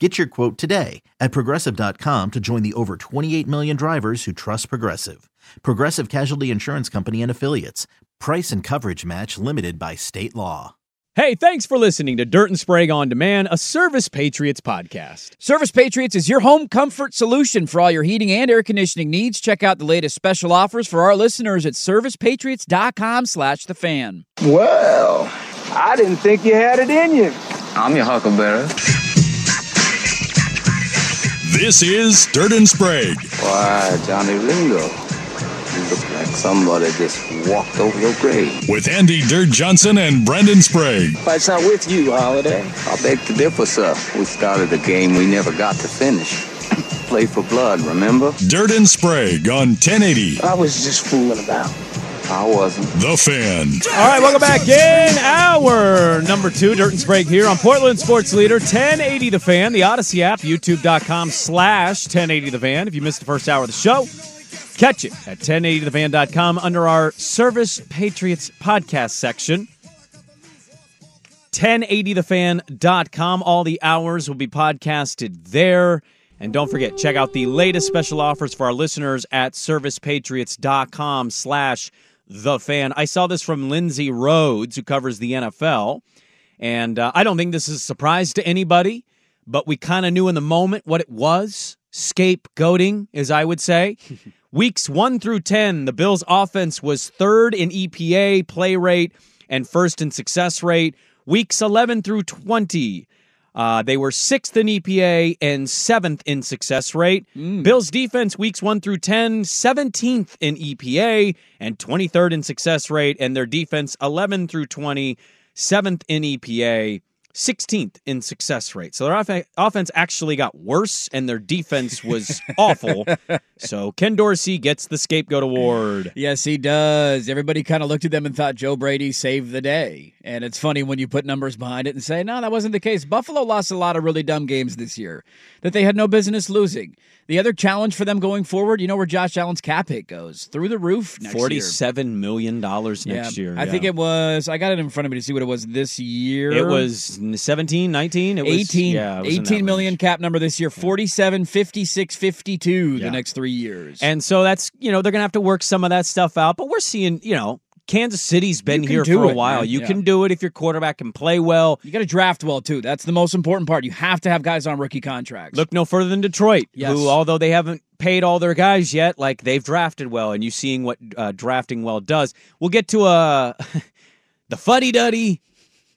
Get your quote today at progressive.com to join the over 28 million drivers who trust Progressive. Progressive Casualty Insurance Company and Affiliates. Price and coverage match limited by state law. Hey, thanks for listening to Dirt and Sprague on Demand, a Service Patriots podcast. Service Patriots is your home comfort solution for all your heating and air conditioning needs. Check out the latest special offers for our listeners at servicepatriots.com slash the fan. Well, I didn't think you had it in you. I'm your huckleberry. This is Dirt and Sprague. Why, Johnny Ringo, you look like somebody just walked over your grave. With Andy Dirt Johnson and Brendan Sprague. But it's not with you, Holiday. I beg to differ, sir. We started a game we never got to finish. Play for blood, remember? Dirt and Sprague on 1080. I was just fooling about. I wasn't. The Fan. All right, welcome back in hour number two. Dirt and Sprague here on Portland Sports Leader 1080 The Fan, the Odyssey app, youtube.com slash 1080 The Fan. If you missed the first hour of the show, catch it at 1080thefan.com under our Service Patriots podcast section. 1080thefan.com. All the hours will be podcasted there. And don't forget, check out the latest special offers for our listeners at servicepatriots.com slash the fan. I saw this from Lindsay Rhoades, who covers the NFL. And uh, I don't think this is a surprise to anybody, but we kind of knew in the moment what it was scapegoating, as I would say. Weeks one through 10, the Bills' offense was third in EPA, play rate, and first in success rate. Weeks 11 through 20, uh, they were sixth in EPA and seventh in success rate. Bills defense weeks one through 10, 17th in EPA and 23rd in success rate. And their defense 11 through 20, seventh in EPA, 16th in success rate. So their off- offense actually got worse and their defense was awful. So Ken Dorsey gets the scapegoat award. Yes, he does. Everybody kind of looked at them and thought Joe Brady saved the day. And it's funny when you put numbers behind it and say, no, that wasn't the case. Buffalo lost a lot of really dumb games this year that they had no business losing. The other challenge for them going forward, you know where Josh Allen's cap hit goes through the roof next year. Forty-seven million dollars next Yeah, year. I think it was, I got it in front of me to see what it was this year. It was 17, 19? It was 18, yeah, it was 18 million cap number this year 47 56 52 Yeah. the next three years And so that's, you know, they're going to have to work some of that stuff out, but we're seeing, you know, Kansas City's been here for a it, while. man. You Yeah. can do it if your quarterback can play well. you got to draft well too that's the most important part you have to have guys on rookie contracts Look no further than Detroit, Yes. who, although they haven't paid all their guys yet, like they've drafted well, and you seeing what uh, drafting well does. We'll get to uh, the fuddy duddy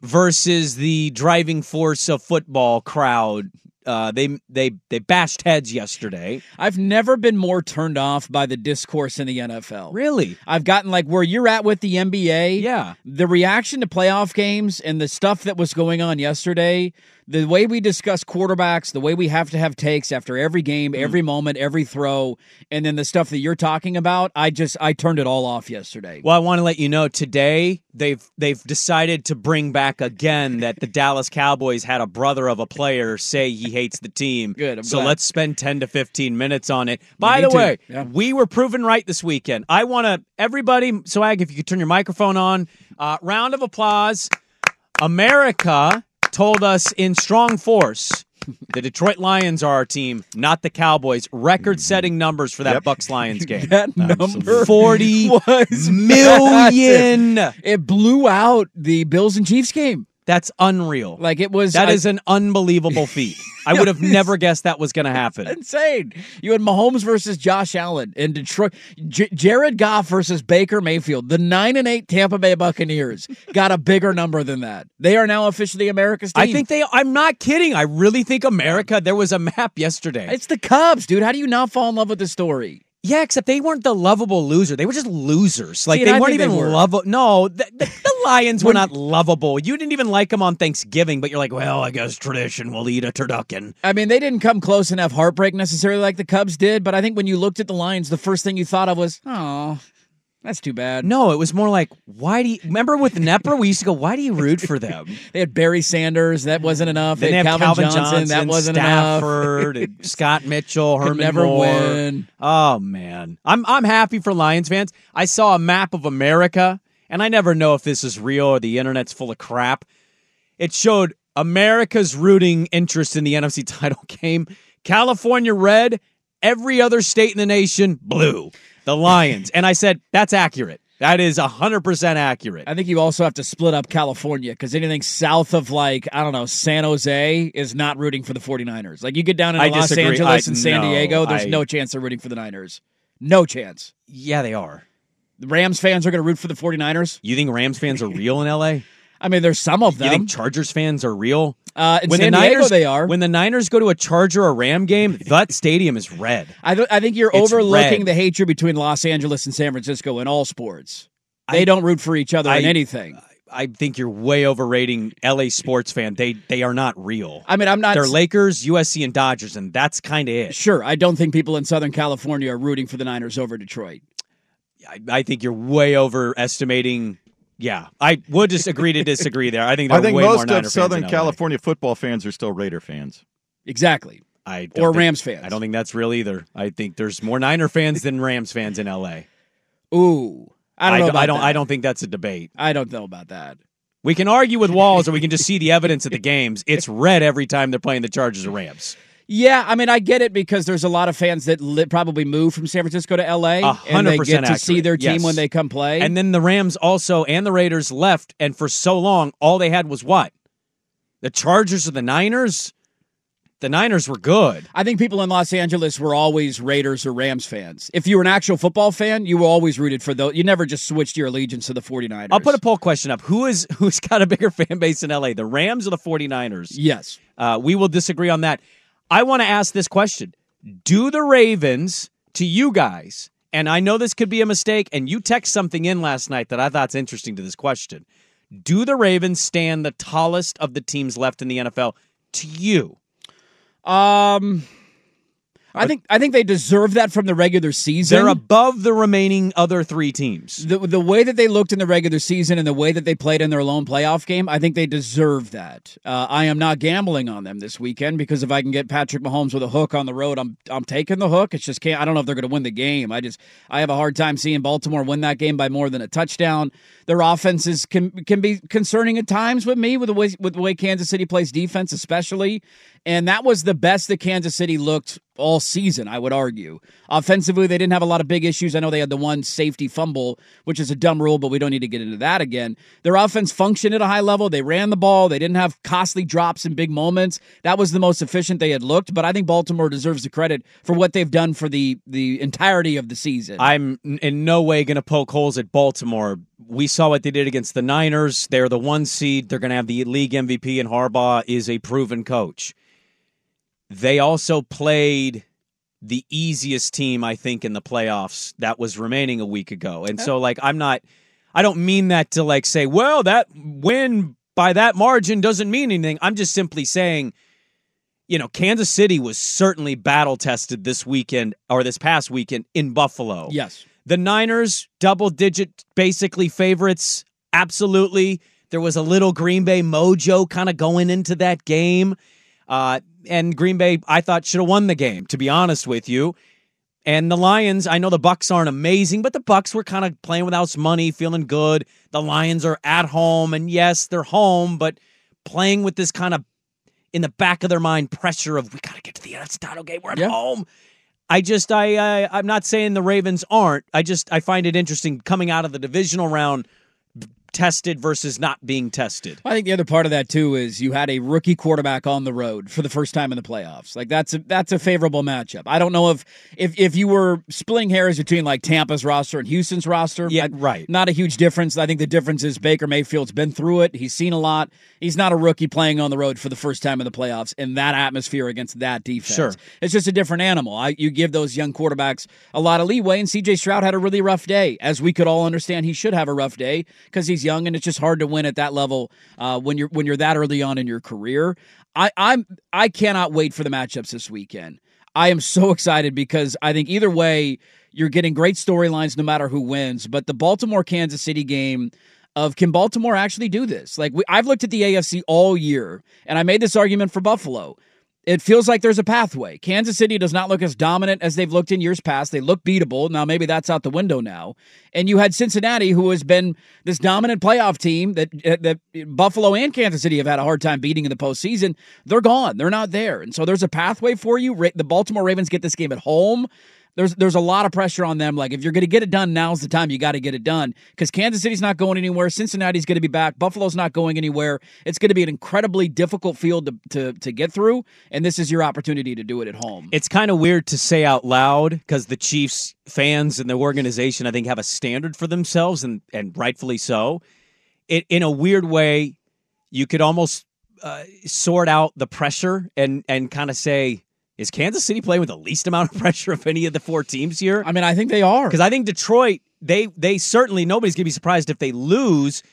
versus the driving force of football crowd. Uh, they they they bashed heads yesterday. i've never been more turned off by the discourse in the nfl Really? i've gotten like where you're at with the nba Yeah. the reaction to playoff games and the stuff that was going on yesterday the way we discuss quarterbacks the way we have to have takes after every game Mm. every moment every throw and then the stuff that you're talking about i just i turned it all off yesterday Well, I want to let you know today they've they've decided to bring back again that the Dallas Cowboys had a brother of a player say he hates the team. Good, I'm so glad. let's spend 10 to 15 minutes on it. By the way, yeah. we were proven right this weekend. I want to everybody, so Ag, if you could turn your microphone on, uh, round of applause. America told us in strong force the Detroit Lions are our team, not the Cowboys. Record-setting mm-hmm. numbers for that Bucs Lions game. that number Forty was million. It blew out the Bills and Chiefs game. That's unreal. Like it was That I- is an unbelievable feat. I would have never guessed that was going to happen. insane. You had Mahomes versus Josh Allen in Detroit. J- Jared Goff versus Baker Mayfield. The nine and eight Tampa Bay Buccaneers got a bigger number than that. They are now officially America's team. I think they. I'm not kidding. I really think America. There was a map yesterday. it's the Cubs, dude. How do you not fall in love with the story? Yeah, except they weren't the lovable loser. They were just losers. Like See, they weren't they even were. lovable. No, the, the, the Lions were not lovable. You didn't even like them on Thanksgiving, but you're like, well, I guess tradition. We'll eat a turducken. I mean, they didn't come close enough heartbreak necessarily like the Cubs did, but I think when you looked at the Lions, the first thing you thought of was, oh, that's too bad. No, it was more like, why do you remember with Nepper? We used to go, why do you root for them? They had Barry Sanders, that wasn't enough. They they had have Calvin, Johnson, that wasn't enough. Stafford, and Scott Mitchell, Could Herman never Moore. win. Oh man, I'm I'm happy for Lions fans. I saw a map of America, and I never know if this is real or the internet's full of crap. It showed America's rooting interest in the NFC title game. California red, every other state in the nation blue. The Lions, and I said that's accurate. That is hundred percent accurate. I think you also have to split up California because anything south of like, I don't know, San Jose is not rooting for the 49ers. Like you get down into I Los disagree. Angeles I- and San no, Diego, there's I- no chance they're rooting for the Niners. No chance. Yeah, they are. The Rams fans are going to root for the 49ers. You think Rams fans are real in LA? I mean, there's some of You them. think Chargers fans are real? uh, in when San the Diego, Niners they are. When the Niners go to a Charger or Ram game, that stadium is red. I, th- I think you're It's overlooking red. the hatred between Los Angeles and San Francisco in all sports. They I- don't root for each other in anything. I think you're way overrating LA sports fan. They they are not real. I mean, I'm not. They're Lakers, USC, and Dodgers, and that's kind of it. Sure, I don't think people in Southern California are rooting for the Niners over Detroit. I, I think you're way overestimating. Yeah, I would just agree to disagree there. I think I think way most Niner of Southern. California football fans are still Raider fans. Exactly. I don't Or think- Rams fans. I don't think that's real either. I think there's more Niner fans than Rams fans in LA. Ooh, I don't know. I don't. that. I don't think that's a debate. I don't know about that. We can argue with walls, or we can just see the evidence at the games. It's red every time they're playing the Chargers or Rams. Yeah, I mean, I get it because there's a lot of fans that li- probably move from San Francisco to LA, and they get to see their team yes. when they come play. And then the Rams also and the Raiders left, and for so long, all they had was what? The Chargers or the Niners? The Niners were good. I think people in Los Angeles were always Raiders or Rams fans. If you were an actual football fan, you were always rooted for those. You never just switched your allegiance to the 49ers. I'll put a poll question up. Who is who's got a bigger fan base in LA? The Rams or the 49ers? Yes. Uh, we will disagree on that. I want to ask this question. Do the Ravens to you guys, and I know this could be a mistake, and you text something in last night that I thought's interesting to this question. Do the Ravens stand the tallest of the teams left in the NFL to you? Um, I think I think they deserve that from the regular season. They're above the remaining other three teams. the the way that they looked in the regular season and the way that they played in their lone playoff game, I think they deserve that. Uh, I am not gambling on them this weekend because if I can get Patrick Mahomes with a hook on the road, I'm I'm taking the hook. It's just can't. I don't know if they're going to win the game. I just I have a hard time seeing Baltimore win that game by more than a touchdown. Their offenses can can be concerning at times with me with the way with the way Kansas City plays defense, especially. And that was the best that Kansas City looked all season, I would argue. Offensively, they didn't have a lot of big issues. I know they had the one safety fumble, which is a dumb rule, but we don't need to get into that again. Their offense functioned at a high level. They ran the ball. They didn't have costly drops in big moments. That was the most efficient they had looked, but I think Baltimore deserves the credit for what they've done for the the entirety of the season. I'm in no way going to poke holes at Baltimore. We saw what they did against the Niners. They're the one seed. They're going to have the league MVP, and Harbaugh is a proven coach. They also played the easiest team, I think, in the playoffs that was remaining a week ago. And so, like, I'm not, I don't mean that to like say, well, that win by that margin doesn't mean anything. I'm just simply saying, you know, Kansas City was certainly battle tested this weekend or this past weekend in Buffalo. yes. The Niners, double digit, basically favorites. Absolutely. There was a little Green Bay mojo kind of going into that game. Uh, and Green Bay, I thought, should have won the game, to be honest with you. And the Lions, I know the Bucs aren't amazing, but the Bucs were kind of playing without some money, feeling good. The Lions are at home, and yes, they're home, but playing with this kind of in the back of their mind pressure of we got to get to the NFC title game. We're at Yeah. home. I just I, I I'm not saying the Ravens aren't. I just I find it interesting coming out of the divisional round, tested versus not being tested. I think the other part of that too is you had a rookie quarterback on the road for the first time in the playoffs. Like that's a that's a favorable matchup. I don't know if if if you were splitting hairs between like Tampa's roster and Houston's roster. Yeah, right. Not a huge difference. I think the difference is Baker Mayfield's been through it. He's seen a lot. He's not a rookie playing on the road for the first time in the playoffs in that atmosphere against that defense. Sure. It's just a different animal. I, you give those young quarterbacks a lot of leeway, and CJ Stroud had a really rough day, as we could all understand he should have a rough day because young and it's just hard to win at that level uh, when you're when you're that early on in your career. I, I'm I cannot wait for the matchups this weekend. I am so excited because I think either way you're getting great storylines no matter who wins. But the Baltimore Kansas City game of can Baltimore actually do this? Like we, I've looked at the AFC all year, and I made this argument for Buffalo. It feels like there's a pathway. Kansas City does not look as dominant as they've looked in years past. They look beatable. Now maybe that's out the window now. And you had Cincinnati, who has been this dominant playoff team that uh, that Buffalo and Kansas City have had a hard time beating in the postseason. They're gone. They're not there. And so there's a pathway for you. The Baltimore Ravens get this game at home there's there's a lot of pressure on them. Like if you're going to get it done, now's the time you got to get it done because Kansas City's not going anywhere. Cincinnati's going to be back. Buffalo's not going anywhere. It's going to be an incredibly difficult field to, to to get through, and this is your opportunity to do it at home. It's kind of weird to say out loud because the Chiefs fans and the organization, I think, have a standard for themselves, and and rightfully so. It in a weird way, you could almost uh, sort out the pressure and and kind of say, is Kansas City playing with the least amount of pressure of any of the four teams here? I mean, I think they are because I think Detroit they they certainly nobody's gonna be surprised if they lose.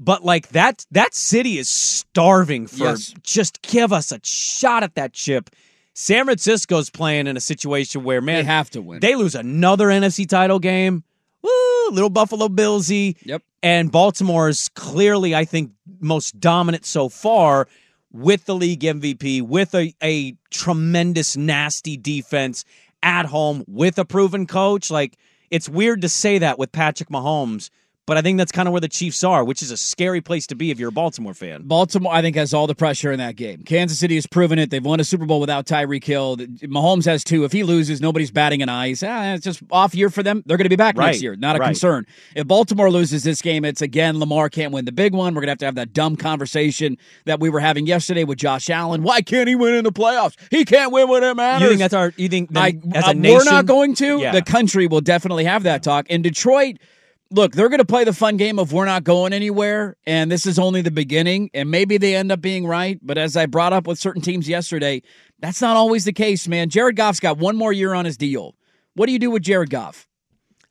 But like that that city is starving for Yes. just give us a shot at that chip. San Francisco's playing in a situation where man they have to win. they lose another NFC title game. Woo, little Buffalo Billsy. Yep. And Baltimore is clearly, I think, most dominant so far with the league MVP, with a, a tremendous, nasty defense at home, with a proven coach. Like, it's weird to say that with Patrick Mahomes, but I think that's kind of where the Chiefs are, which is a scary place to be if you're a Baltimore fan. Baltimore, I think, has all the pressure in that game. Kansas City has proven it. They've won a Super Bowl without Tyreek Hill. Mahomes has two. If he loses, nobody's batting an eye. He's, ah, it's just off year for them. They're going to be back Right, next year. Not a right. concern. If Baltimore loses this game, it's again Lamar can't win the big one. We're going to have to have that dumb conversation that we were having yesterday with Josh Allen. Why can't he win in the playoffs? He can't win when it matters. You think that's our? You think I, as a uh, nation, we're not going to. Yeah. The country will definitely have that talk. In Detroit, look, they're going to play the fun game of we're not going anywhere, and this is only the beginning. And maybe they end up being right. But as I brought up with certain teams yesterday, that's not always the case, man. Jared Goff's got one more year on his deal. What do you do with Jared Goff?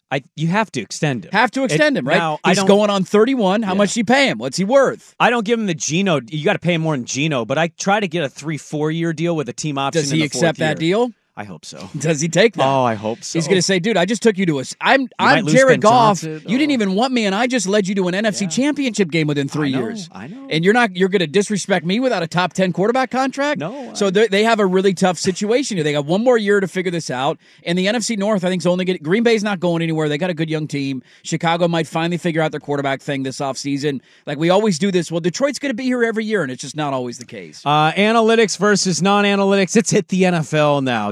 I you have to extend him. Have to extend It- him, right? now, He's going on 31. How Yeah. much do you pay him? What's he worth? I don't give him the Geno. You got to pay him more than Geno, but I try to get a three, four year deal with a team option. Does he accept that year. deal? I hope so. Does he take that? Oh, I hope so. He's going to say, "Dude, I just took you to a. I'm might I'm Jared Goff. Johnson, You didn't even want me, and I just led you to an NFC Yeah. Championship game within three I know, years. I know. And you're not. You're going to disrespect me without a top ten quarterback contract. No, So I- they they have a really tough situation here. They got one more year to figure this out. And the NFC North, I think, is only get Green Bay's not going anywhere. They got a good young team. Chicago might finally figure out their quarterback thing this offseason. Like we always do this. Well, Detroit's going to be here every year, and it's just not always the case. Uh, analytics versus non analytics. It's hit the NFL now. I'll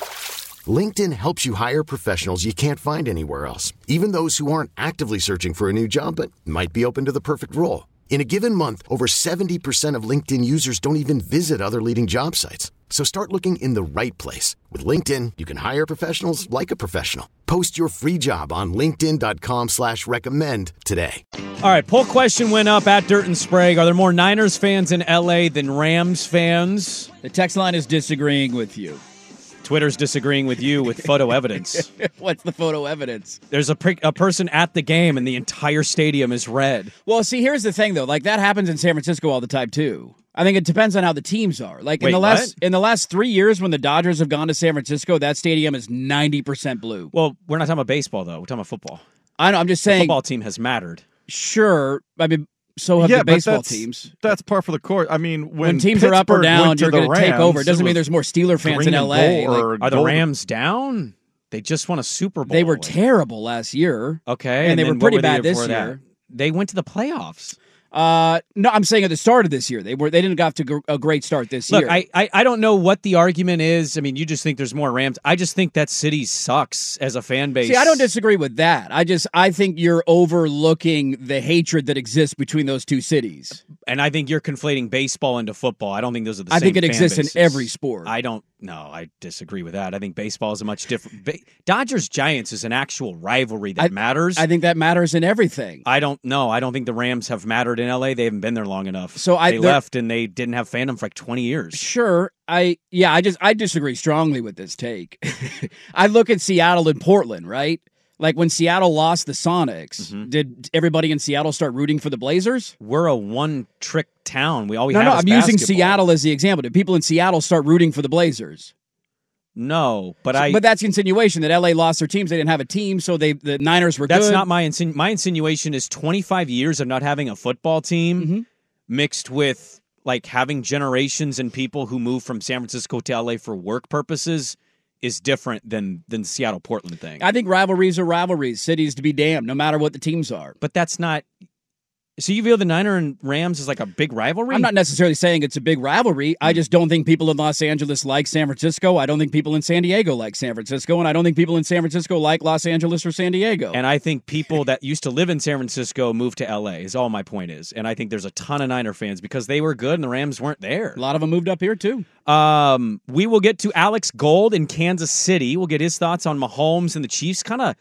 LinkedIn helps you hire professionals you can't find anywhere else, even those who aren't actively searching for a new job but might be open to the perfect role. In a given month, over 70% of LinkedIn users don't even visit other leading job sites. So start looking in the right place. With LinkedIn, you can hire professionals like a professional. Post your free job on linkedin.com slash recommend today. All right, poll question went up at Dirt and Sprague. Are there more Niners fans in LA than Rams fans? The text line is disagreeing with you. Twitter's disagreeing with you with photo evidence. What's the photo evidence? There's a, pri- a person at the game and the entire stadium is red. Well, see, here's the thing though. Like that happens in San Francisco all the time too. I think it depends on how the teams are. Like Wait, in the last what? in the last 3 years when the Dodgers have gone to San Francisco, that stadium is 90% blue. Well, we're not talking about baseball though. We're talking about football. I know, I'm just saying. The saying football team has mattered. sure. I mean so have yeah, the but baseball that's, teams. That's par for the course. I mean, when, When, teams are up or down, went to you're the going to take over. It doesn't it mean there's more Steeler fans in LA. Like, or Are the. Rams down? They just won a Super Bowl. they were Like, terrible last year. Okay, and they were what pretty the bad this before that? year. They went to the playoffs. Uh, no, I'm saying at the start of this year, they were they didn't got to gr- a great start this Look, year. I, I I don't know what the argument is. I mean, you just think there's more Rams. I just think that city sucks as a fan base. See, I don't disagree with that. I just I think you're overlooking the hatred that exists between those two cities. and I think you're conflating baseball into football. I don't think those are the same. I think it exists in every sport. I don't. No, I disagree with that. I think baseball is a much different. Ba- Dodgers Giants is an actual rivalry that I- matters. I think that matters in everything. I don't know. I don't think the Rams have mattered in LA. They haven't been there long enough. So I- they left and they didn't have fandom for like 20 years. Sure, I yeah, I just I disagree strongly with this take. I look at Seattle and Portland, right? Like when Seattle lost the Sonics, Mm-hmm. did everybody in Seattle start rooting for the Blazers? We're a one trick town. We always no, have no, I'm using. Seattle as the example. Did people in Seattle start rooting for the Blazers? No, but I. but that's insinuation that LA lost their teams. They didn't have a team, so they the Niners were That's good. not my insinu- my insinuation is 25 years of not having a football team Mm-hmm. mixed with like having generations and people who move from San Francisco to LA for work purposes is different than than Seattle Portland thing. I think rivalries are rivalries. Cities to be damned, no matter what the teams are. but that's not So you view the Niner and Rams as like a big rivalry? I'm not necessarily saying it's a big rivalry. Hmm. I just don't think people in Los Angeles like San Francisco. I don't think people in San Diego like San Francisco, and I don't think people in San Francisco like Los Angeles or San Diego. And I think people that used to live in San Francisco moved to LA is all my point is. And I think there's a ton of Niner fans because they were good and the Rams weren't there. a lot of them moved up here too. Um, we will get to Alex Gold in Kansas City. We'll get his thoughts on Mahomes and the Chiefs. Kind of,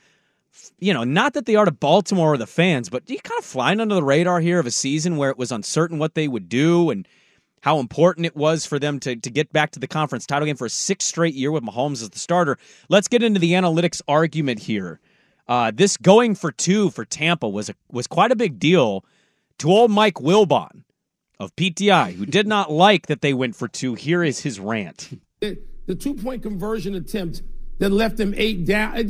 you know, not that they are to Baltimore or the fans, but you kind of flying under the radar here of a season where it was uncertain what they would do and how important it was for them to, to get back to the conference title game for a sixth straight year with Mahomes as the starter. Let's get into the analytics argument here. Uh, this going for two for Tampa was a, was quite a big deal to old Mike Wilbon of PTI, who did not like that they went for two. Here is his rant. the two point conversion attempt that left them eight down.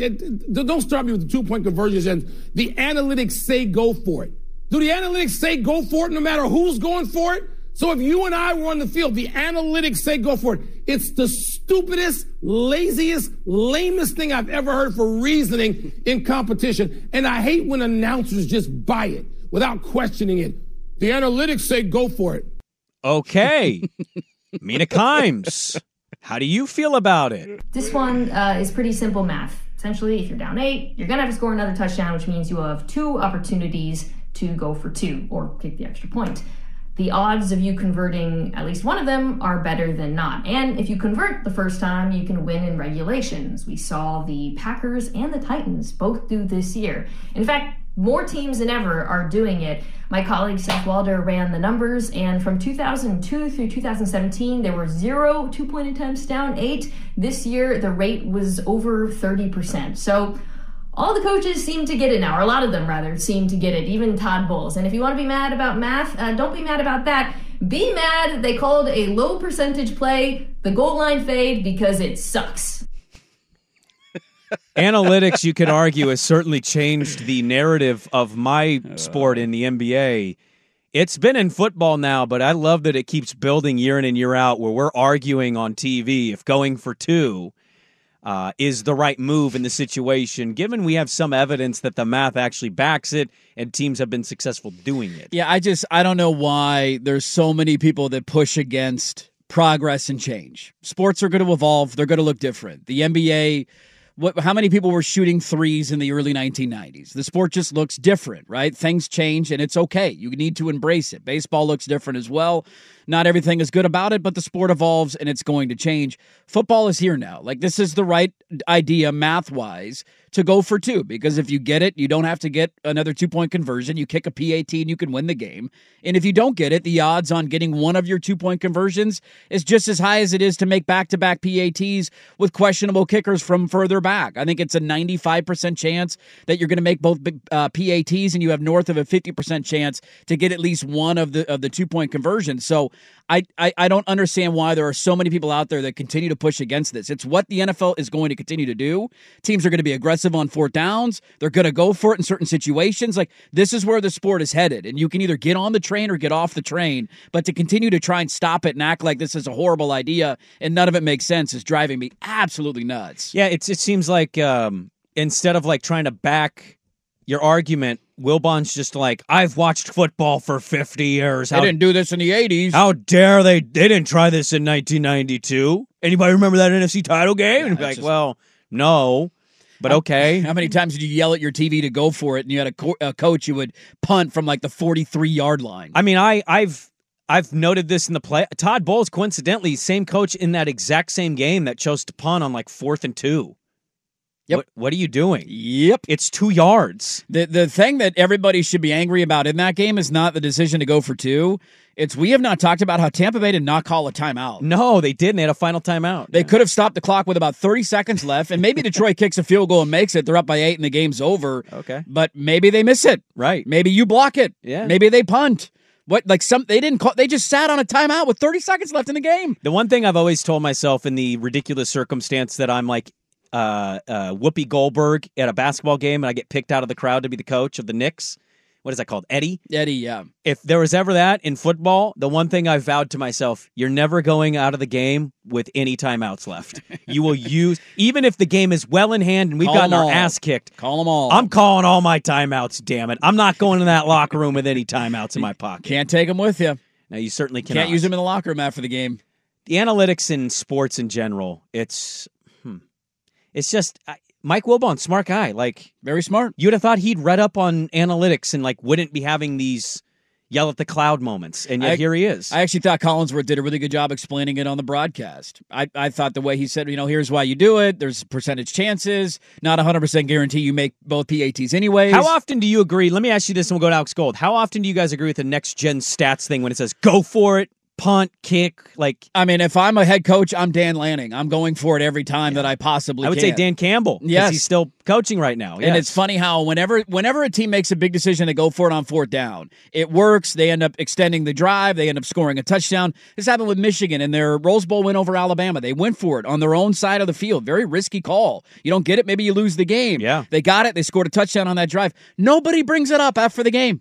Don't start me with the two point conversions. And the analytics say go for it. Do the analytics say go for it no matter who's going for it? So if you and I were on the field, the analytics say go for it. It's the stupidest, laziest, lamest thing I've ever heard for reasoning in competition. And I hate when announcers just buy it without questioning it. The analytics say go for it. Okay. Mina Kimes, how do you feel about it? This one uh, is pretty simple math. Essentially, if you're down eight, you're gonna have to score another touchdown, which means you have two opportunities to go for two or kick the extra point. The odds of you converting at least one of them are better than not. And if you convert the first time, you can win in regulations. We saw the Packers and the Titans both do this year. In fact, more teams than ever are doing it. My colleague Seth Walder ran the numbers, and from 2002 through 2017, there were zero two point attempts down eight. This year, the rate was over 30%. So, all the coaches seem to get it now, or a lot of them rather seem to get it, even Todd Bowles. And if you want to be mad about math, uh, don't be mad about that. Be mad they called a low percentage play the goal line fade because it sucks. Analytics, you could argue, has certainly changed the narrative of my sport in the NBA. It's been in football now, but I love that it keeps building year in and year out where we're arguing on TV if going for two uh, is the right move in the situation, given we have some evidence that the math actually backs it and teams have been successful doing it. Yeah, I just I don't know why there's so many people that push against progress and change. Sports are going to evolve, they're going to look different. The NBA what, how many people were shooting threes in the early 1990s? The sport just looks different, right? Things change and it's okay. You need to embrace it. Baseball looks different as well. Not everything is good about it, but the sport evolves and it's going to change. Football is here now. Like, this is the right idea, math wise, to go for two because if you get it, you don't have to get another two point conversion. You kick a PAT and you can win the game. And if you don't get it, the odds on getting one of your two point conversions is just as high as it is to make back to back PATs with questionable kickers from further back. I think it's a 95% chance that you're going to make both uh, PATs and you have north of a 50% chance to get at least one of the of the two point conversions. So I, I, I don't understand why there are so many people out there that continue to push against this. It's what the NFL is going to continue to do. Teams are going to be aggressive on fourth downs. They're going to go for it in certain situations. Like this is where the sport is headed, and you can either get on the train or get off the train. But to continue to try and stop it and act like this is a horrible idea and none of it makes sense is driving me absolutely nuts. Yeah, it's it seems like um, instead of like trying to back your argument, Wilbon's just like, I've watched football for 50 years. How, they didn't do this in the 80s. How dare they? They didn't try this in 1992. Anybody remember that NFC title game? Yeah, and be like, just... well, no. But okay. How many times did you yell at your TV to go for it, and you had a, co- a coach who would punt from like the forty-three yard line? I mean, I I've I've noted this in the play. Todd Bowles, coincidentally, same coach in that exact same game that chose to punt on like fourth and two. Yep. What, what, are you doing? Yep. It's two yards. The the thing that everybody should be angry about in that game is not the decision to go for two. It's we have not talked about how Tampa Bay did not call a timeout. No, they didn't. They had a final timeout. They yeah. could have stopped the clock with about 30 seconds left, and maybe Detroit kicks a field goal and makes it. They're up by eight and the game's over. Okay. But maybe they miss it. Right. Maybe you block it. Yeah. Maybe they punt. What like some they didn't call they just sat on a timeout with 30 seconds left in the game. The one thing I've always told myself in the ridiculous circumstance that I'm like uh, uh, Whoopi Goldberg at a basketball game and I get picked out of the crowd to be the coach of the Knicks. What is that called? Eddie? Eddie, yeah. If there was ever that in football, the one thing I vowed to myself, you're never going out of the game with any timeouts left. you will use, even if the game is well in hand and we've Call gotten our all. ass kicked. Call them all. I'm calling all my timeouts, damn it. I'm not going in that locker room with any timeouts in my pocket. Can't take them with you. Now, you certainly cannot. Can't use them in the locker room after the game. The analytics in sports in general, it's it's just Mike Wilbon, smart guy, like very smart. You'd have thought he'd read up on analytics and like wouldn't be having these yell at the cloud moments, and yet I, here he is. I actually thought Collinsworth did a really good job explaining it on the broadcast. I, I thought the way he said, you know, here's why you do it. There's percentage chances, not 100% guarantee you make both PATs anyways. How often do you agree? Let me ask you this, and we'll go to Alex Gold. How often do you guys agree with the next gen stats thing when it says go for it, punt, kick. Like, I mean, if I'm a head coach, I'm Dan Lanning. I'm going for it every time yeah. that I possibly. I would can. say Dan Campbell. Yes, he's still coaching right now. Yes. And it's funny how whenever whenever a team makes a big decision to go for it on fourth down, it works. They end up extending the drive. They end up scoring a touchdown. This happened with Michigan in their Rose Bowl win over Alabama. They went for it on their own side of the field. Very risky call. You don't get it, maybe you lose the game. Yeah, they got it. They scored a touchdown on that drive. Nobody brings it up after the game.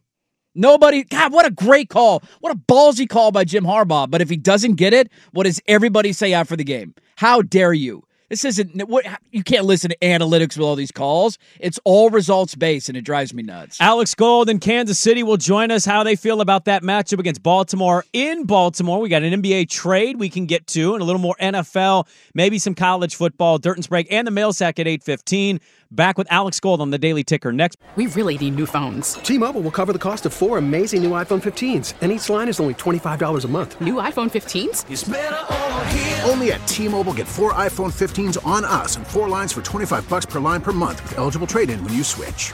Nobody, God, what a great call. What a ballsy call by Jim Harbaugh. But if he doesn't get it, what does everybody say after the game? How dare you? This isn't what you can't listen to analytics with all these calls. It's all results based, and it drives me nuts. Alex Gold in Kansas City will join us. How they feel about that matchup against Baltimore in Baltimore. We got an NBA trade we can get to, and a little more NFL, maybe some college football. Dirt and Sprague and the mail sack at eight fifteen. Back with Alex Gold on the Daily Ticker next. We really need new phones. T-Mobile will cover the cost of four amazing new iPhone 15s, and each line is only twenty five dollars a month. New iPhone 15s? Only at T-Mobile, get four iPhone 15s on us, and four lines for twenty five bucks per line per month with eligible trade-in when you switch.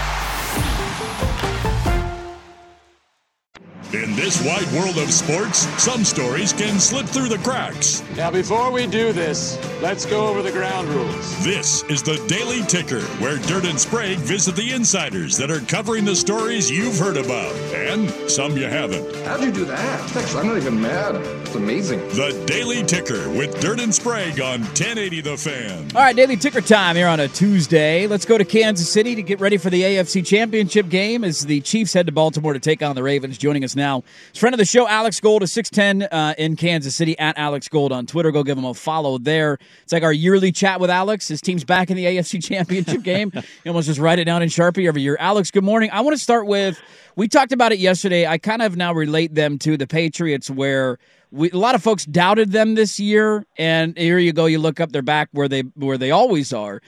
In this wide world of sports, some stories can slip through the cracks. Now, before we do this, let's go over the ground rules. This is the Daily Ticker, where Dirt and Sprague visit the insiders that are covering the stories you've heard about and some you haven't. How'd you do that? Actually, I'm not even mad. It's amazing. The Daily Ticker with Dirt and Sprague on 1080 The Fan. All right, Daily Ticker time here on a Tuesday. Let's go to Kansas City to get ready for the AFC Championship game as the Chiefs head to Baltimore to take on the Ravens. Joining us now, is friend of the show, Alex Gold, is 6'10 uh, in Kansas City at Alex Gold on Twitter. Go give him a follow there. It's like our yearly chat with Alex. His team's back in the AFC Championship game. You almost just write it down in Sharpie every year. Alex, good morning. I want to start with we talked about it yesterday. I kind of now relate them to the Patriots, where we, a lot of folks doubted them this year, and here you go. You look up, they're back where they where they always are.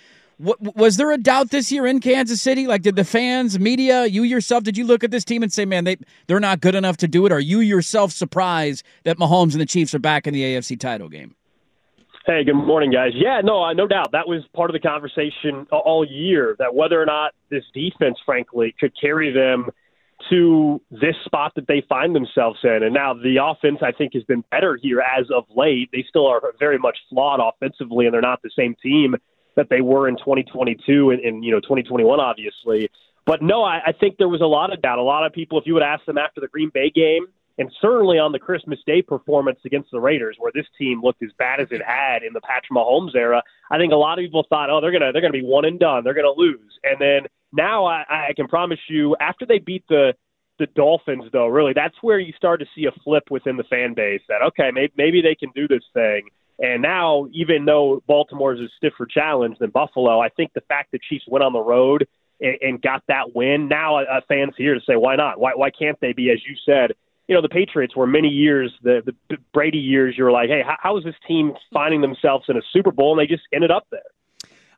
Was there a doubt this year in Kansas City? Like, did the fans, media, you yourself, did you look at this team and say, "Man, they they're not good enough to do it"? Are you yourself surprised that Mahomes and the Chiefs are back in the AFC title game? Hey, good morning, guys. Yeah, no, uh, no doubt that was part of the conversation all year. That whether or not this defense, frankly, could carry them to this spot that they find themselves in. And now the offense, I think, has been better here as of late. They still are very much flawed offensively, and they're not the same team that they were in 2022 and, and you know 2021, obviously. But no, I, I think there was a lot of doubt. A lot of people, if you would ask them after the Green Bay game, and certainly on the Christmas Day performance against the Raiders, where this team looked as bad as it had in the Patrick Mahomes era, I think a lot of people thought, oh, they're gonna they're gonna be one and done, they're gonna lose. And then now I, I can promise you, after they beat the the Dolphins, though, really, that's where you start to see a flip within the fan base. That okay, maybe maybe they can do this thing. And now, even though Baltimore is a stiffer challenge than Buffalo, I think the fact that Chiefs went on the road and, and got that win, now a, a fans here to say, why not? Why why can't they be, as you said? You know, the Patriots were many years, the, the Brady years, you were like, hey, how, how is this team finding themselves in a Super Bowl? And they just ended up there.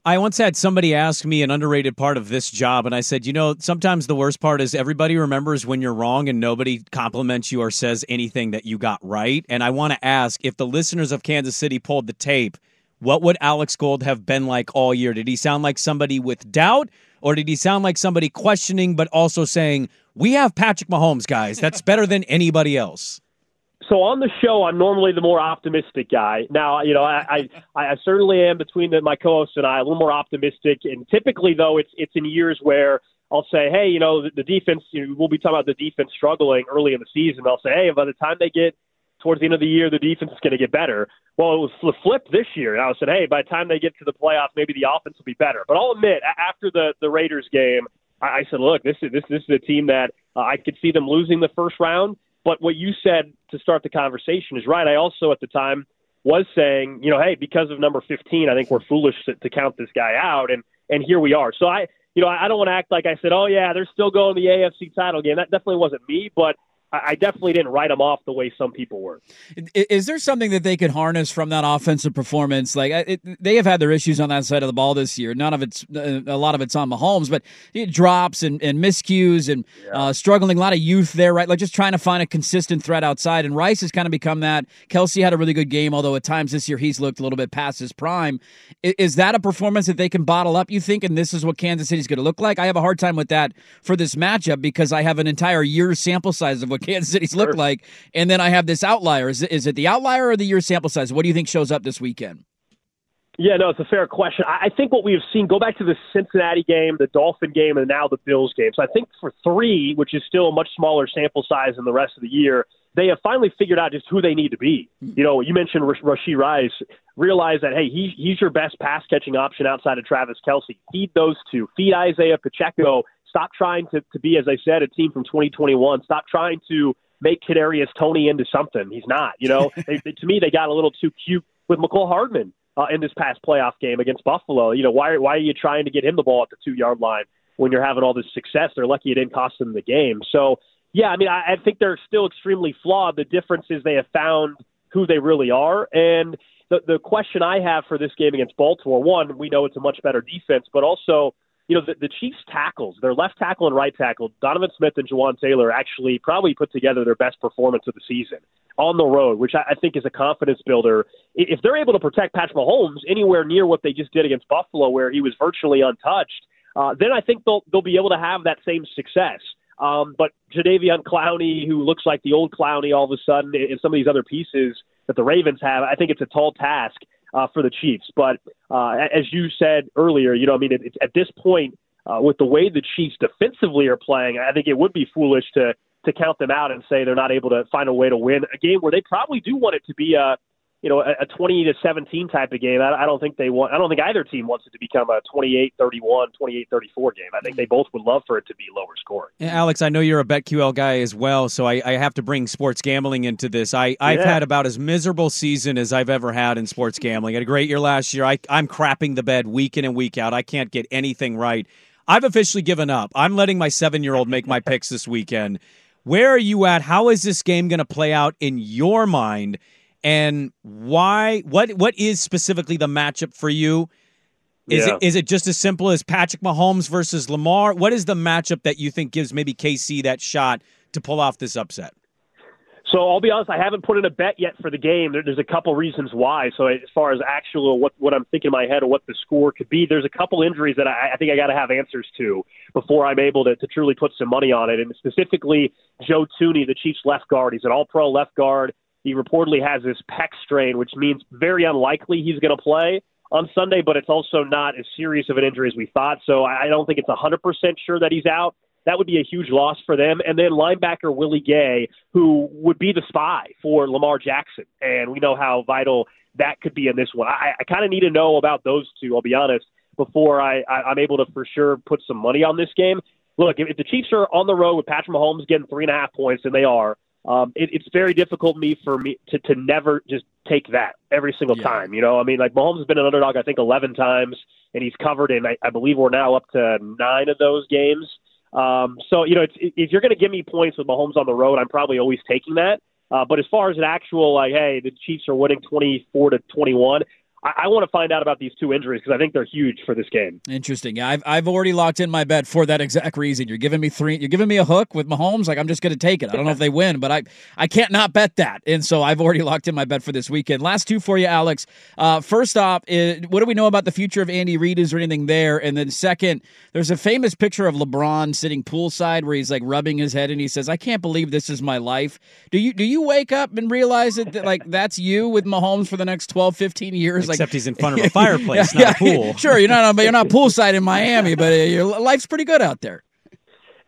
I once had somebody ask me an underrated part of this job, and I said, you know, sometimes the worst part is everybody remembers when you're wrong and nobody compliments you or says anything that you got right. And I want to ask if the listeners of Kansas City pulled the tape, what would Alex Gold have been like all year? Did he sound like somebody with doubt, or did he sound like somebody questioning but also saying, we have Patrick Mahomes, guys. That's better than anybody else? So on the show, I'm normally the more optimistic guy. Now, you know, I I, I certainly am between the, my co-hosts and I a little more optimistic. And typically, though, it's it's in years where I'll say, hey, you know, the, the defense. You know, we'll be talking about the defense struggling early in the season. I'll say, hey, by the time they get towards the end of the year, the defense is going to get better. Well, it was the flip this year. And I said, hey, by the time they get to the playoffs, maybe the offense will be better. But I'll admit, after the the Raiders game, I, I said, look, this is this this is a team that uh, I could see them losing the first round. But what you said to start the conversation is right. I also at the time was saying, you know, hey, because of number 15, I think we're foolish to, to count this guy out, and and here we are. So I, you know, I don't want to act like I said, oh yeah, they're still going to the AFC title game. That definitely wasn't me, but I definitely didn't write them off the way some people were. Is there something that they could harness from that offensive performance? Like it, they have had their issues on that side of the ball this year. None of it's uh, a lot of it's on Mahomes, but it drops and, and miscues and yeah. uh, struggling. A lot of youth there, right? Like just trying to find a consistent threat outside. And Rice has kind of become that. Kelce had a really good game, although at times this year he's looked a little bit past his prime. Is that a performance that they can bottle up? You think? And this is what Kansas City's going to look like? I have a hard time with that for this matchup because I have an entire year's sample size of what Kansas City's sure. look like. And then I have this outlier. Is it, is it the outlier or the year sample size? What do you think shows up this weekend? Yeah, no, it's a fair question. I think what we have seen, go back to the Cincinnati game, the Dolphin game, and now the Bills game. So I think for three, which is still a much smaller sample size than the rest of the year, they have finally figured out just who they need to be. Mm-hmm. You know, you mentioned Rashee Rice. Realize that hey, he, he's your best pass catching option outside of Travis Kelce. Feed those two. Feed Isaiah Pacheco. Stop trying to, to be, as I said, a team from 2021. Stop trying to make Kadarius Toney into something. He's not. You know, they, they, to me, they got a little too cute with Mecole Hardman uh, in this past playoff game against Buffalo. You know, why why are you trying to get him the ball at the two yard line when you're having all this success? They're lucky it didn't cost them the game. So yeah, I mean, I, I think they're still extremely flawed. The difference is they have found who they really are, and the the question I have for this game against Baltimore, one, we know it's a much better defense, but also you know, the, the Chiefs tackles, their left tackle and right tackle, Donovan Smith and Jawaan Taylor actually probably put together their best performance of the season on the road, which I, I think is a confidence builder. If they're able to protect Patrick Mahomes anywhere near what they just did against Buffalo, where he was virtually untouched, uh, then I think they'll they'll be able to have that same success. Um, but Jadeveon Clowney, who looks like the old Clowney all of a sudden, and some of these other pieces that the Ravens have, I think it's a tall task uh, for the Chiefs. But uh, as you said earlier, you know, I mean, it, it's at this point, uh, with the way the Chiefs defensively are playing, I think it would be foolish to to count them out and say they're not able to find a way to win a game where they probably do want it to be a you know, a, a 20 to 17 type of game. I, I don't think they want. I don't think either team wants it to become a 28-31, 28-34 game. I think they both would love for it to be lower scoring. Alex, I know you're a BetQL guy as well, so I, I have to bring sports gambling into this. I, I've Yeah. had about as miserable season as I've ever had in sports gambling. I had a great year last year. I, I'm crapping the bed week in and week out. I can't get anything right. I've officially given up. I'm letting my seven year old make my picks this weekend. Where are you at? How is this game going to play out in your mind? And why? What? What is specifically the matchup for you? Is Yeah. it is it just as simple as Patrick Mahomes versus Lamar? What is the matchup that you think gives maybe KC that shot to pull off this upset? So I'll be honest, I haven't put in a bet yet for the game. There, there's a couple reasons why. So as far as actual what what I'm thinking in my head or what the score could be, there's a couple injuries that I, I think I got to have answers to before I'm able to, to truly put some money on it. And specifically, Joe Thuney, the Chiefs left guard. He's an All-Pro left guard. He reportedly has this pec strain, which means very unlikely he's going to play on Sunday. But it's also not as serious of an injury as we thought. So I don't think it's 100% sure that he's out that would be a huge loss for them. And then linebacker Willie Gay, who would be the spy for Lamar Jackson. And we know how vital that could be in this one. I, I kind of need to know about those two, I'll be honest, before I, I, I'm able to for sure put some money on this game. Look, if, if the Chiefs are on the road with Patrick Mahomes getting three and a half points, and they are, um, it, it's very difficult me for me to, to never just take that every single time. You know, I mean, like Mahomes has been an underdog, I think, 11 times, and he's covered in, I, I believe we're now up to nine of those games. Um, so, you know, it's, if you're going to give me points with Mahomes on the road, I'm probably always taking that. Uh, but as far as an actual, like, hey, the Chiefs are winning 24 to 21, I, I want to find out about these two injuries because I think they're huge for this game. Interesting. Yeah, I've I've already locked in my bet for that exact reason. You're giving me three. You're giving me a hook with Mahomes. Like I'm just going to take it. I don't know if they win, but I I can't not bet that. And so I've already locked in my bet for this weekend. Last two for you, Alex. Uh, first off, is, what do we know about the future of Andy Reid? Is there anything there? And then second, there's a famous picture of LeBron sitting poolside where he's like rubbing his head and he says, "I can't believe this is my life." Do you do you wake up and realize that, that like that's you with Mahomes for the next 12, 15 years? Except like, he's in front of a fireplace, not a pool. Sure, you're not, but you're not poolside in Miami, but uh, your life's pretty good out there.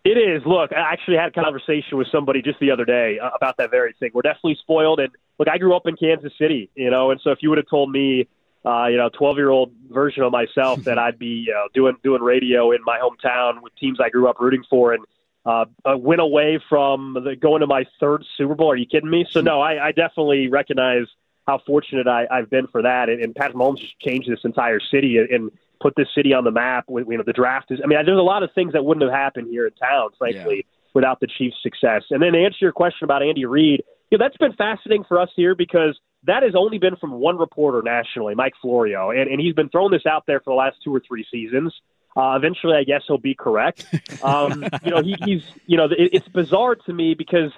It is. Look, I actually had a conversation with somebody just the other day uh, about that very thing. We're definitely spoiled, and look, I grew up in Kansas City, you know, and so if you would have told me, uh, you know, twelve year old version of myself that I'd be you know, doing doing radio in my hometown with teams I grew up rooting for, and uh, uh, went away from the, going to my third Super Bowl. Are you kidding me? So no, I, I definitely recognize how fortunate I, I've been for that, and, and Pat Mahomes just changed this entire city and, and put this city on the map. With you know the draft is. I mean, there's a lot of things that wouldn't have happened here in town, frankly, without the Chiefs' success. And then to answer your question about Andy Reid, you know, that's been fascinating for us here because that has only been from one reporter nationally, Mike Florio, and, and he's been throwing this out there for the last two or three seasons. Uh, eventually, I guess he'll be correct. Um, you know, he, he's you know, it, it's bizarre to me because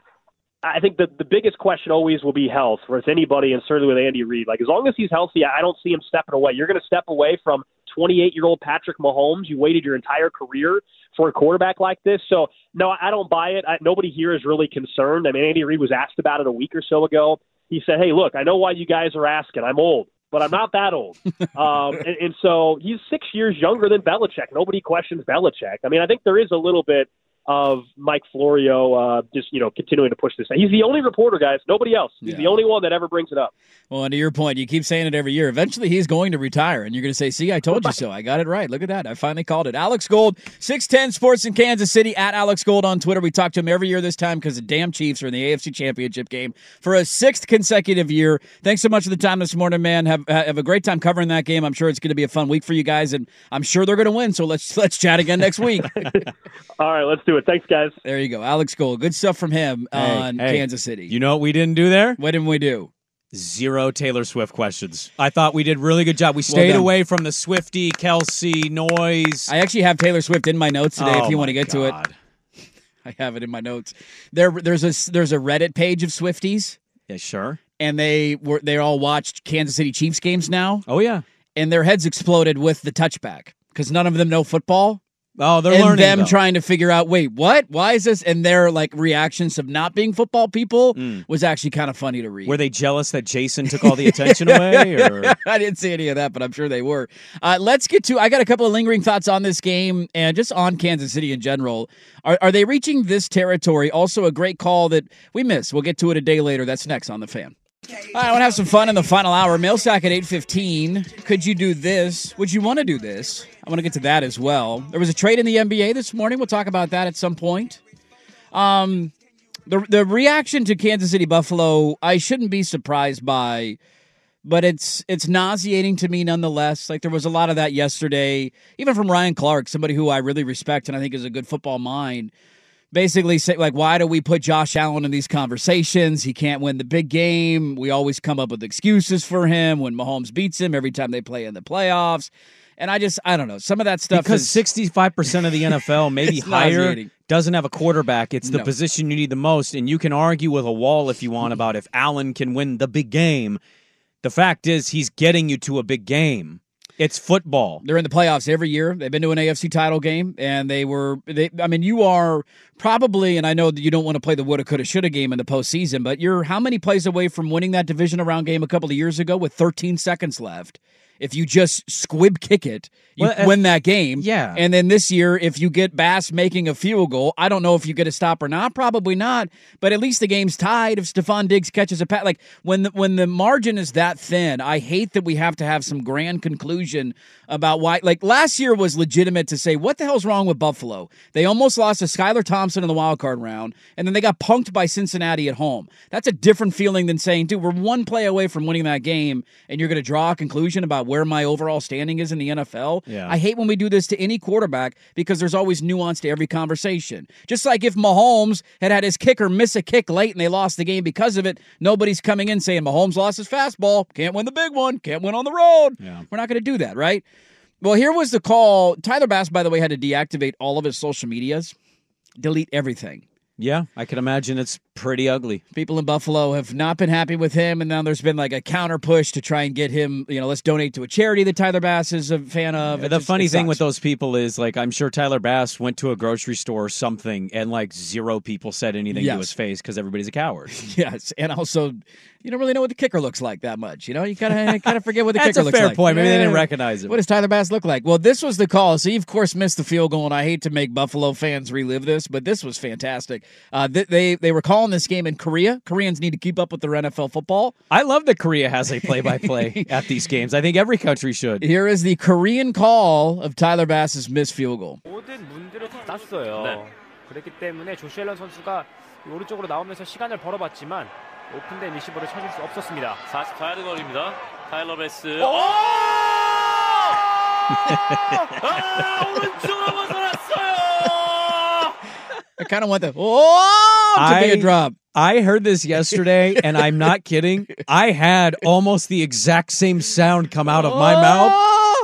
I think the the biggest question always will be health with anybody, and certainly with Andy Reid. Like as long as he's healthy, I don't see him stepping away. You're going to step away from 28 year old Patrick Mahomes. You waited your entire career for a quarterback like this. So no, I don't buy it. I, nobody here is really concerned. I mean, Andy Reid was asked about it a week or so ago. He said, "Hey, look, I know why you guys are asking. I'm old." But I'm not that old, um, and, and so he's six years younger than Belichick. Nobody questions Belichick. I mean, I think there is a little bit of Mike Florio uh, just you know continuing to push this. He's the only reporter, guys. Nobody else. He's the only one that ever brings it up. Well, and to your point, you keep saying it every year. Eventually, he's going to retire, and you're going to say, "See, I told you so. I got it right. Look at that. I finally called it." Alex Gold, six ten Sports in Kansas City at Alex Gold on Twitter. We talk to him every year this time because the damn Chiefs are in the AFC Championship game for a sixth consecutive year. Thanks so much for the time this morning, man. Have have a great time covering that game. I'm sure it's going to be a fun week for you guys, and I'm sure they're going to win. So let's let's chat again next week. All right, let's do it. Thanks, guys. There you go, Alex Gold. Good stuff from him on hey, Kansas City. You know what we didn't do there? What didn't we do? Zero Taylor Swift questions. I thought we did really good job. We stayed done. away from the Swifty, Kelce noise. I actually have Taylor Swift in my notes today. Oh if you want to get to it, I have it in my notes. There, there's a there's a Reddit page of Swifties, Yeah, sure. and they were they all watched Kansas City Chiefs games now, Oh yeah. and their heads exploded with the touchback because none of them know football. Oh, they're and learning, them though. trying to figure out, wait, what? Why is this? And their like reactions of not being football people Mm. was actually kind of funny to read. Were they jealous that Jason took all the attention away? Or? I didn't see any of that, but I'm sure they were. Uh, let's get to. I got a couple of lingering thoughts on this game and just on Kansas City in general. Are, are they reaching this territory? Also, a great call that we missed. We'll get to it a day later. That's next on the fan. All right, I want to have some fun in the final hour. Mail sack at 8.15. Could you do this? Would you want to do this? I want to get to that as well. There was a trade in the NBA this morning. We'll talk about that at some point. Um, the, the reaction to Kansas City Buffalo, I shouldn't be surprised by, but it's it's nauseating to me nonetheless. Like there was a lot of that yesterday, even from Ryan Clark, somebody who I really respect and I think is a good football mind basically say like why do we put Josh Allen in these conversations? He can't win the big game. We always come up with excuses for him when Mahomes beats him every time they play in the playoffs. And I just I don't know. Some of that stuff because sixty-five percent of the NFL, maybe higher, doesn't have a quarterback. It's the No. position you need the most, and you can argue with a wall if you want about if Allen can win the big game. The fact is, he's getting you to a big game. It's football. They're in the playoffs every year. They've been to an AFC title game, and they were. They, I mean, you are probably, and I know that you don't want to play the woulda, coulda, shoulda game in the postseason, but you're how many plays away from winning that division around game a couple of years ago with 13 seconds left? If you just squib kick it, you Well, if- win that game. Yeah. And then this year, if you get Bass making a field goal, I don't know if you get a stop or not. Probably not. But at least the game's tied. If Stefon Diggs catches a pat, like when the, when the margin is that thin, I hate that we have to have some grand conclusion about why. Like last year was legitimate to say what the hell's wrong with Buffalo. They almost lost to Skylar Thompson in the wild card round, and then they got punked by Cincinnati at home. That's a different feeling than saying, dude, we're one play away from winning that game, and you're going to draw a conclusion about where my overall standing is in the NFL. Yeah. I hate when we do this to any quarterback because there's always nuance to every conversation. Just like if Mahomes had had his kicker miss a kick late and they lost the game because of it, nobody's coming in saying Mahomes lost his fastball, can't win the big one, can't win on the road. Yeah. We're not going to do that, right? Well, here was the call. Tyler Bass, by the way, had to deactivate all of his social medias, delete everything. Yeah, I can imagine it's pretty ugly. People in Buffalo have not been happy with him, and now there's been like a counter push to try and get him. You know, let's donate to a charity that Tyler Bass is a fan of. It the just- funny thing sucks. with those people is like I'm sure Tyler Bass went to a grocery store or something and like zero people said anything Yes. to his face because everybody's a coward. Yes, and also you don't really know what the kicker looks like that much. You know, you kind of kind of forget what the That's kicker a looks fair like. point. Maybe they didn't Yeah. recognize him. What does Tyler Bass look like? Well, this was the call. So he, of course, missed the field goal, and I hate to make Buffalo fans relive this, but this was fantastic. Uh, th- they they were calling this game in Korea. Koreans need to keep up with their NFL football. I love that Korea has a play-by-play at these games. I think every country should. Here is the Korean call of Tyler Bass's missed field goal. 모든 문들을 다 땄어요. 그렇기 때문에 조시 앨런 선수가 이 오른쪽으로 나오면서 시간을 벌어봤지만 오픈된 리시버를 찾을 수 없었습니다. 44야드 거리입니다. 타일러 베스. 아, 오른쪽으로 벗어났어요. I kind of want the oh to be a I- drop. I heard this yesterday, and I'm not kidding. I had almost the exact same sound come out of my mouth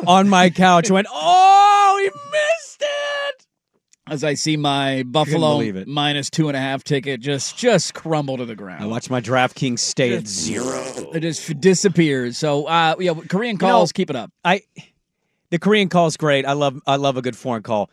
on my couch. I went, oh, he missed it. As I see my Buffalo minus two and a half ticket just just crumble to the ground. I watch my DraftKings stay at zero. It just disappears. So, uh, yeah, Korean calls, keep it up. I the Korean call is great. I love I love a good foreign call.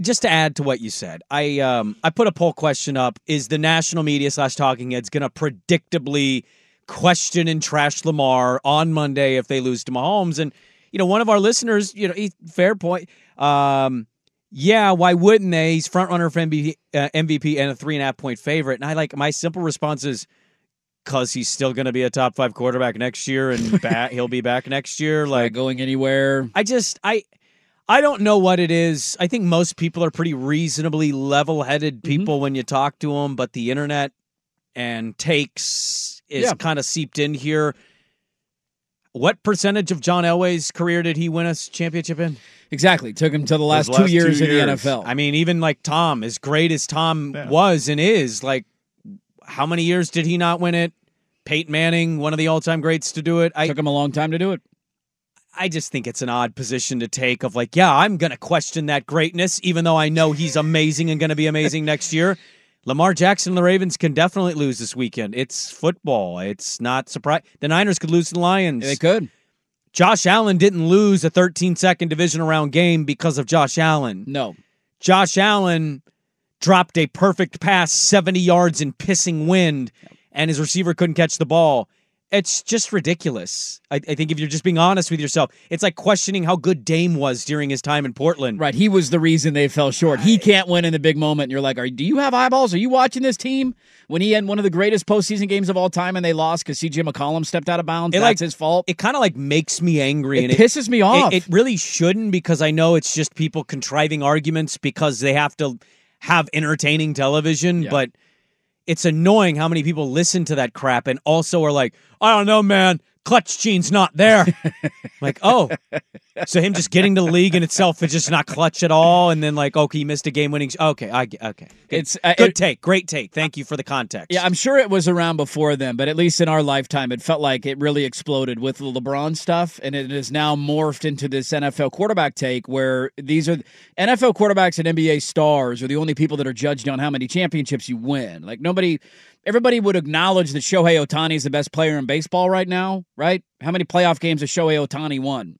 Just to add to what you said, I um I put a poll question up: Is the national media slash talking heads going to predictably question and trash Lamar on Monday if they lose to Mahomes? And you know, one of our listeners, you know, he, fair point. Um, yeah, why wouldn't they? He's front runner for MVP, uh, MVP and a three and a half point favorite. And I like my simple response is because he's still going to be a top five quarterback next year, and back, he'll be back next year. Like going anywhere. I just I I don't know what it is. I think most people are pretty reasonably level-headed Mm-hmm. people when you talk to them, but the internet and takes is Yeah. kind of seeped in here. What percentage of John Elway's career did he win a championship in? Exactly. Took him to the last, Those two years two in the. NFL. I mean, even like Tom, as great as Tom Yeah. was and is, like, how many years did he not win it? Peyton Manning, one of the all-time greats to do it. I, Took him a long time to do it. I just think it's an odd position to take. Of like, yeah, I'm going to question that greatness, even though I know he's amazing and going to be amazing next year. Lamar Jackson and the Ravens can definitely lose this weekend. It's football. It's not surprise. The Niners could lose to the Lions. They could. Josh Allen didn't lose a 13 second division around game because of Josh Allen. No. Josh Allen dropped a perfect pass 70 yards in pissing wind, and his receiver couldn't catch the ball. It's just ridiculous. I, I, think if you're just being honest with yourself, it's like questioning how good Dame was during his time in Portland. Right. He was the reason they fell short. He can't win in the big moment. And you're like, Are, do you have eyeballs? Are you watching this team? When he had one of the greatest postseason games of all time and they lost because CJ McCollum stepped out of bounds, it that's like, his fault. It kind of like makes me angry. It and pisses it, me off. It, it really shouldn't because I know it's just people contriving arguments because they have to have entertaining television, Yeah. but it's annoying how many people listen to that crap and also are like, I don't know, man, clutch gene's not there. like, oh, so him just getting to the league in itself is just not clutch at all, and then like, okay, he missed a game winning. Okay, I okay, good, It's, uh, good it- take, great take. Thank you for the context. Yeah, I'm sure it was around before then, but at least in our lifetime, it felt like it really exploded with the LeBron stuff, and it has now morphed into this NFL quarterback take where these are NFL quarterbacks and NBA stars are the only people that are judged on how many championships you win. Like nobody, everybody would acknowledge that Shohei Ohtani is the best player in baseball right now, right? How many playoff games has Shohei Ohtani won?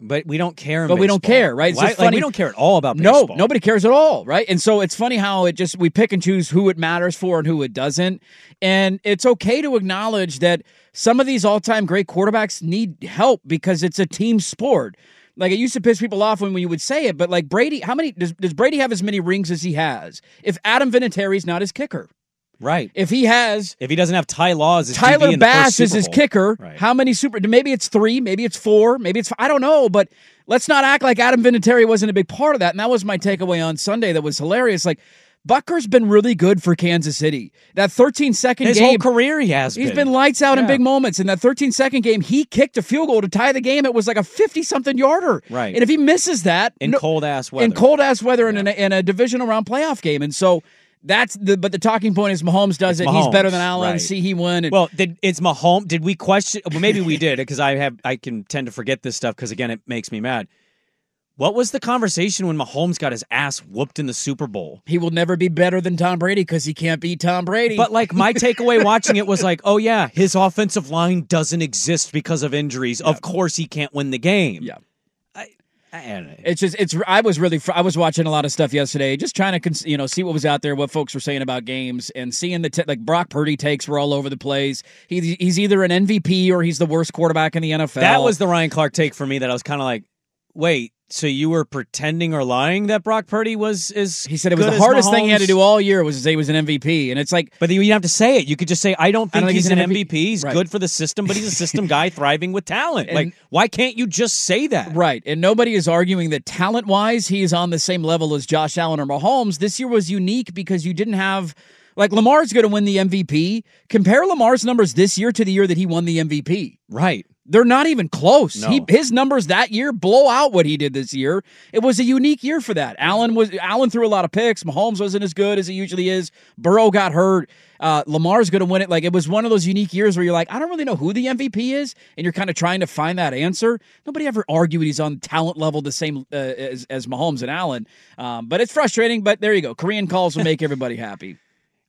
but we don't care. But we don't care, right? It's Why- just like, we don't care at all about No, nobody cares at all, right? And so it's funny how it just we pick and choose who it matters for and who it doesn't. And it's okay to acknowledge that some of these all-time great quarterbacks need help because it's a team sport. Like it used to piss people off when you would say it, but like Brady, how many does, does Brady have as many rings as he has? If Adam Vinatieri's not his kicker, Right. if he has If he doesn't have Ty Law as his Tyler DB in the first Bass is his kicker. Right. How many super? Maybe it's three. Maybe it's four. Maybe it's I don't know. But let's not act like Adam Vinatieri wasn't a big part of that. And that was my takeaway on Sunday. That was hilarious. Like Butker's been really good for Kansas City. That 13 second His game, whole career, he has. He's been. been lights out in big moments. In that 13 second game, he kicked a field goal to tie the game. It was like a 50 something yarder. Right. And if he misses that in no- cold ass weather. in cold ass weather in, a, in a divisional round playoff game, and so that's the. But the talking point is Mahomes does It's it. He's better than Allen. right. See, he won. And, Well, did it's Mahomes? Did we question? Well, maybe we did because I have I can tend to forget this stuff because again it makes me mad. What was the conversation when Mahomes got his ass whooped in the Super Bowl? he will never be better than Tom Brady because he can't beat Tom Brady. But like my takeaway watching it was like, oh yeah, his offensive line doesn't exist because of injuries. Of course he can't win the game. Yeah. I, I don't know. It's just it's. I was really I was watching a lot of stuff yesterday, just trying to cons- you know see what was out there, what folks were saying about games, and seeing the t- like Brock Purdy takes were all over the place. He, he's either an MVP or he's the worst quarterback in the NFL. That was the Ryan Clark take for me that I was kind of like, wait, so you were pretending or lying that Brock Purdy was is He said it was the hardest thing he had to do all year was to say he was an MVP, and it's like But you didn't have to say it. You could just say, I don't think don't he's, an. MVP. He's Right. good for the system, but he's a system guy thriving with talent. And- like, why can't you just say that? Right. And nobody is arguing that talent wise, he is on the same level as Josh Allen or Mahomes. This year was unique because you didn't have, like, Lamar's going to win the MVP. Compare Lamar's numbers this year to the year that he won the MVP. Right. They're not even close. No. He, his numbers that year blow out what he did this year. It was a unique year for that. Allen was Allen threw a lot of picks. Mahomes wasn't as good as he usually is. Burrow got hurt. Uh, Lamar's going to win it. Like it was one of those unique years where you're like, I don't really know who the MVP is, and you're kind of trying to find that answer. Nobody ever argued he's on talent level the same uh, as, as Mahomes and Allen. Um, but it's frustrating. But there you go. Korean calls will make everybody happy.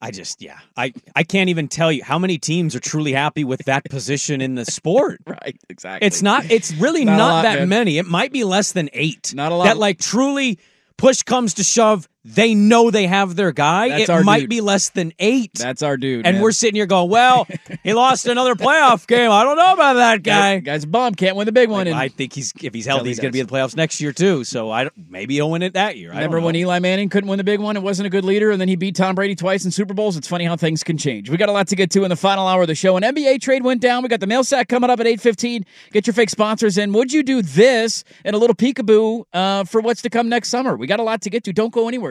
I just, yeah. I, I can't even tell you how many teams are truly happy with that position in the sport. Right. Exactly. It's not, it's really Not not, lot, that man. many. It might be less than eight. Not a lot. That, like, truly push comes to shove, they know they have their guy. That's it might dude. be less than eight. That's our dude. and man. we're sitting here going, well, he lost another playoff game. I don't know about that guy. Guy's a bum. Can't win the big one. Like, I think he's if he's healthy, he's going to be in the playoffs next year too. So I maybe he'll win it that year. Remember when. Eli Manning couldn't win the big one? It wasn't a good leader, and then he beat Tom Brady twice in Super Bowls. It's funny how things can change. We got a lot to get to in the final hour of the show. An NBA trade went down. We got the mail sack coming up at eight fifteen. Get your fake sponsors in. Would you do this and a little peekaboo uh, for what's to come next summer? We got a lot to get to. Don't go anywhere.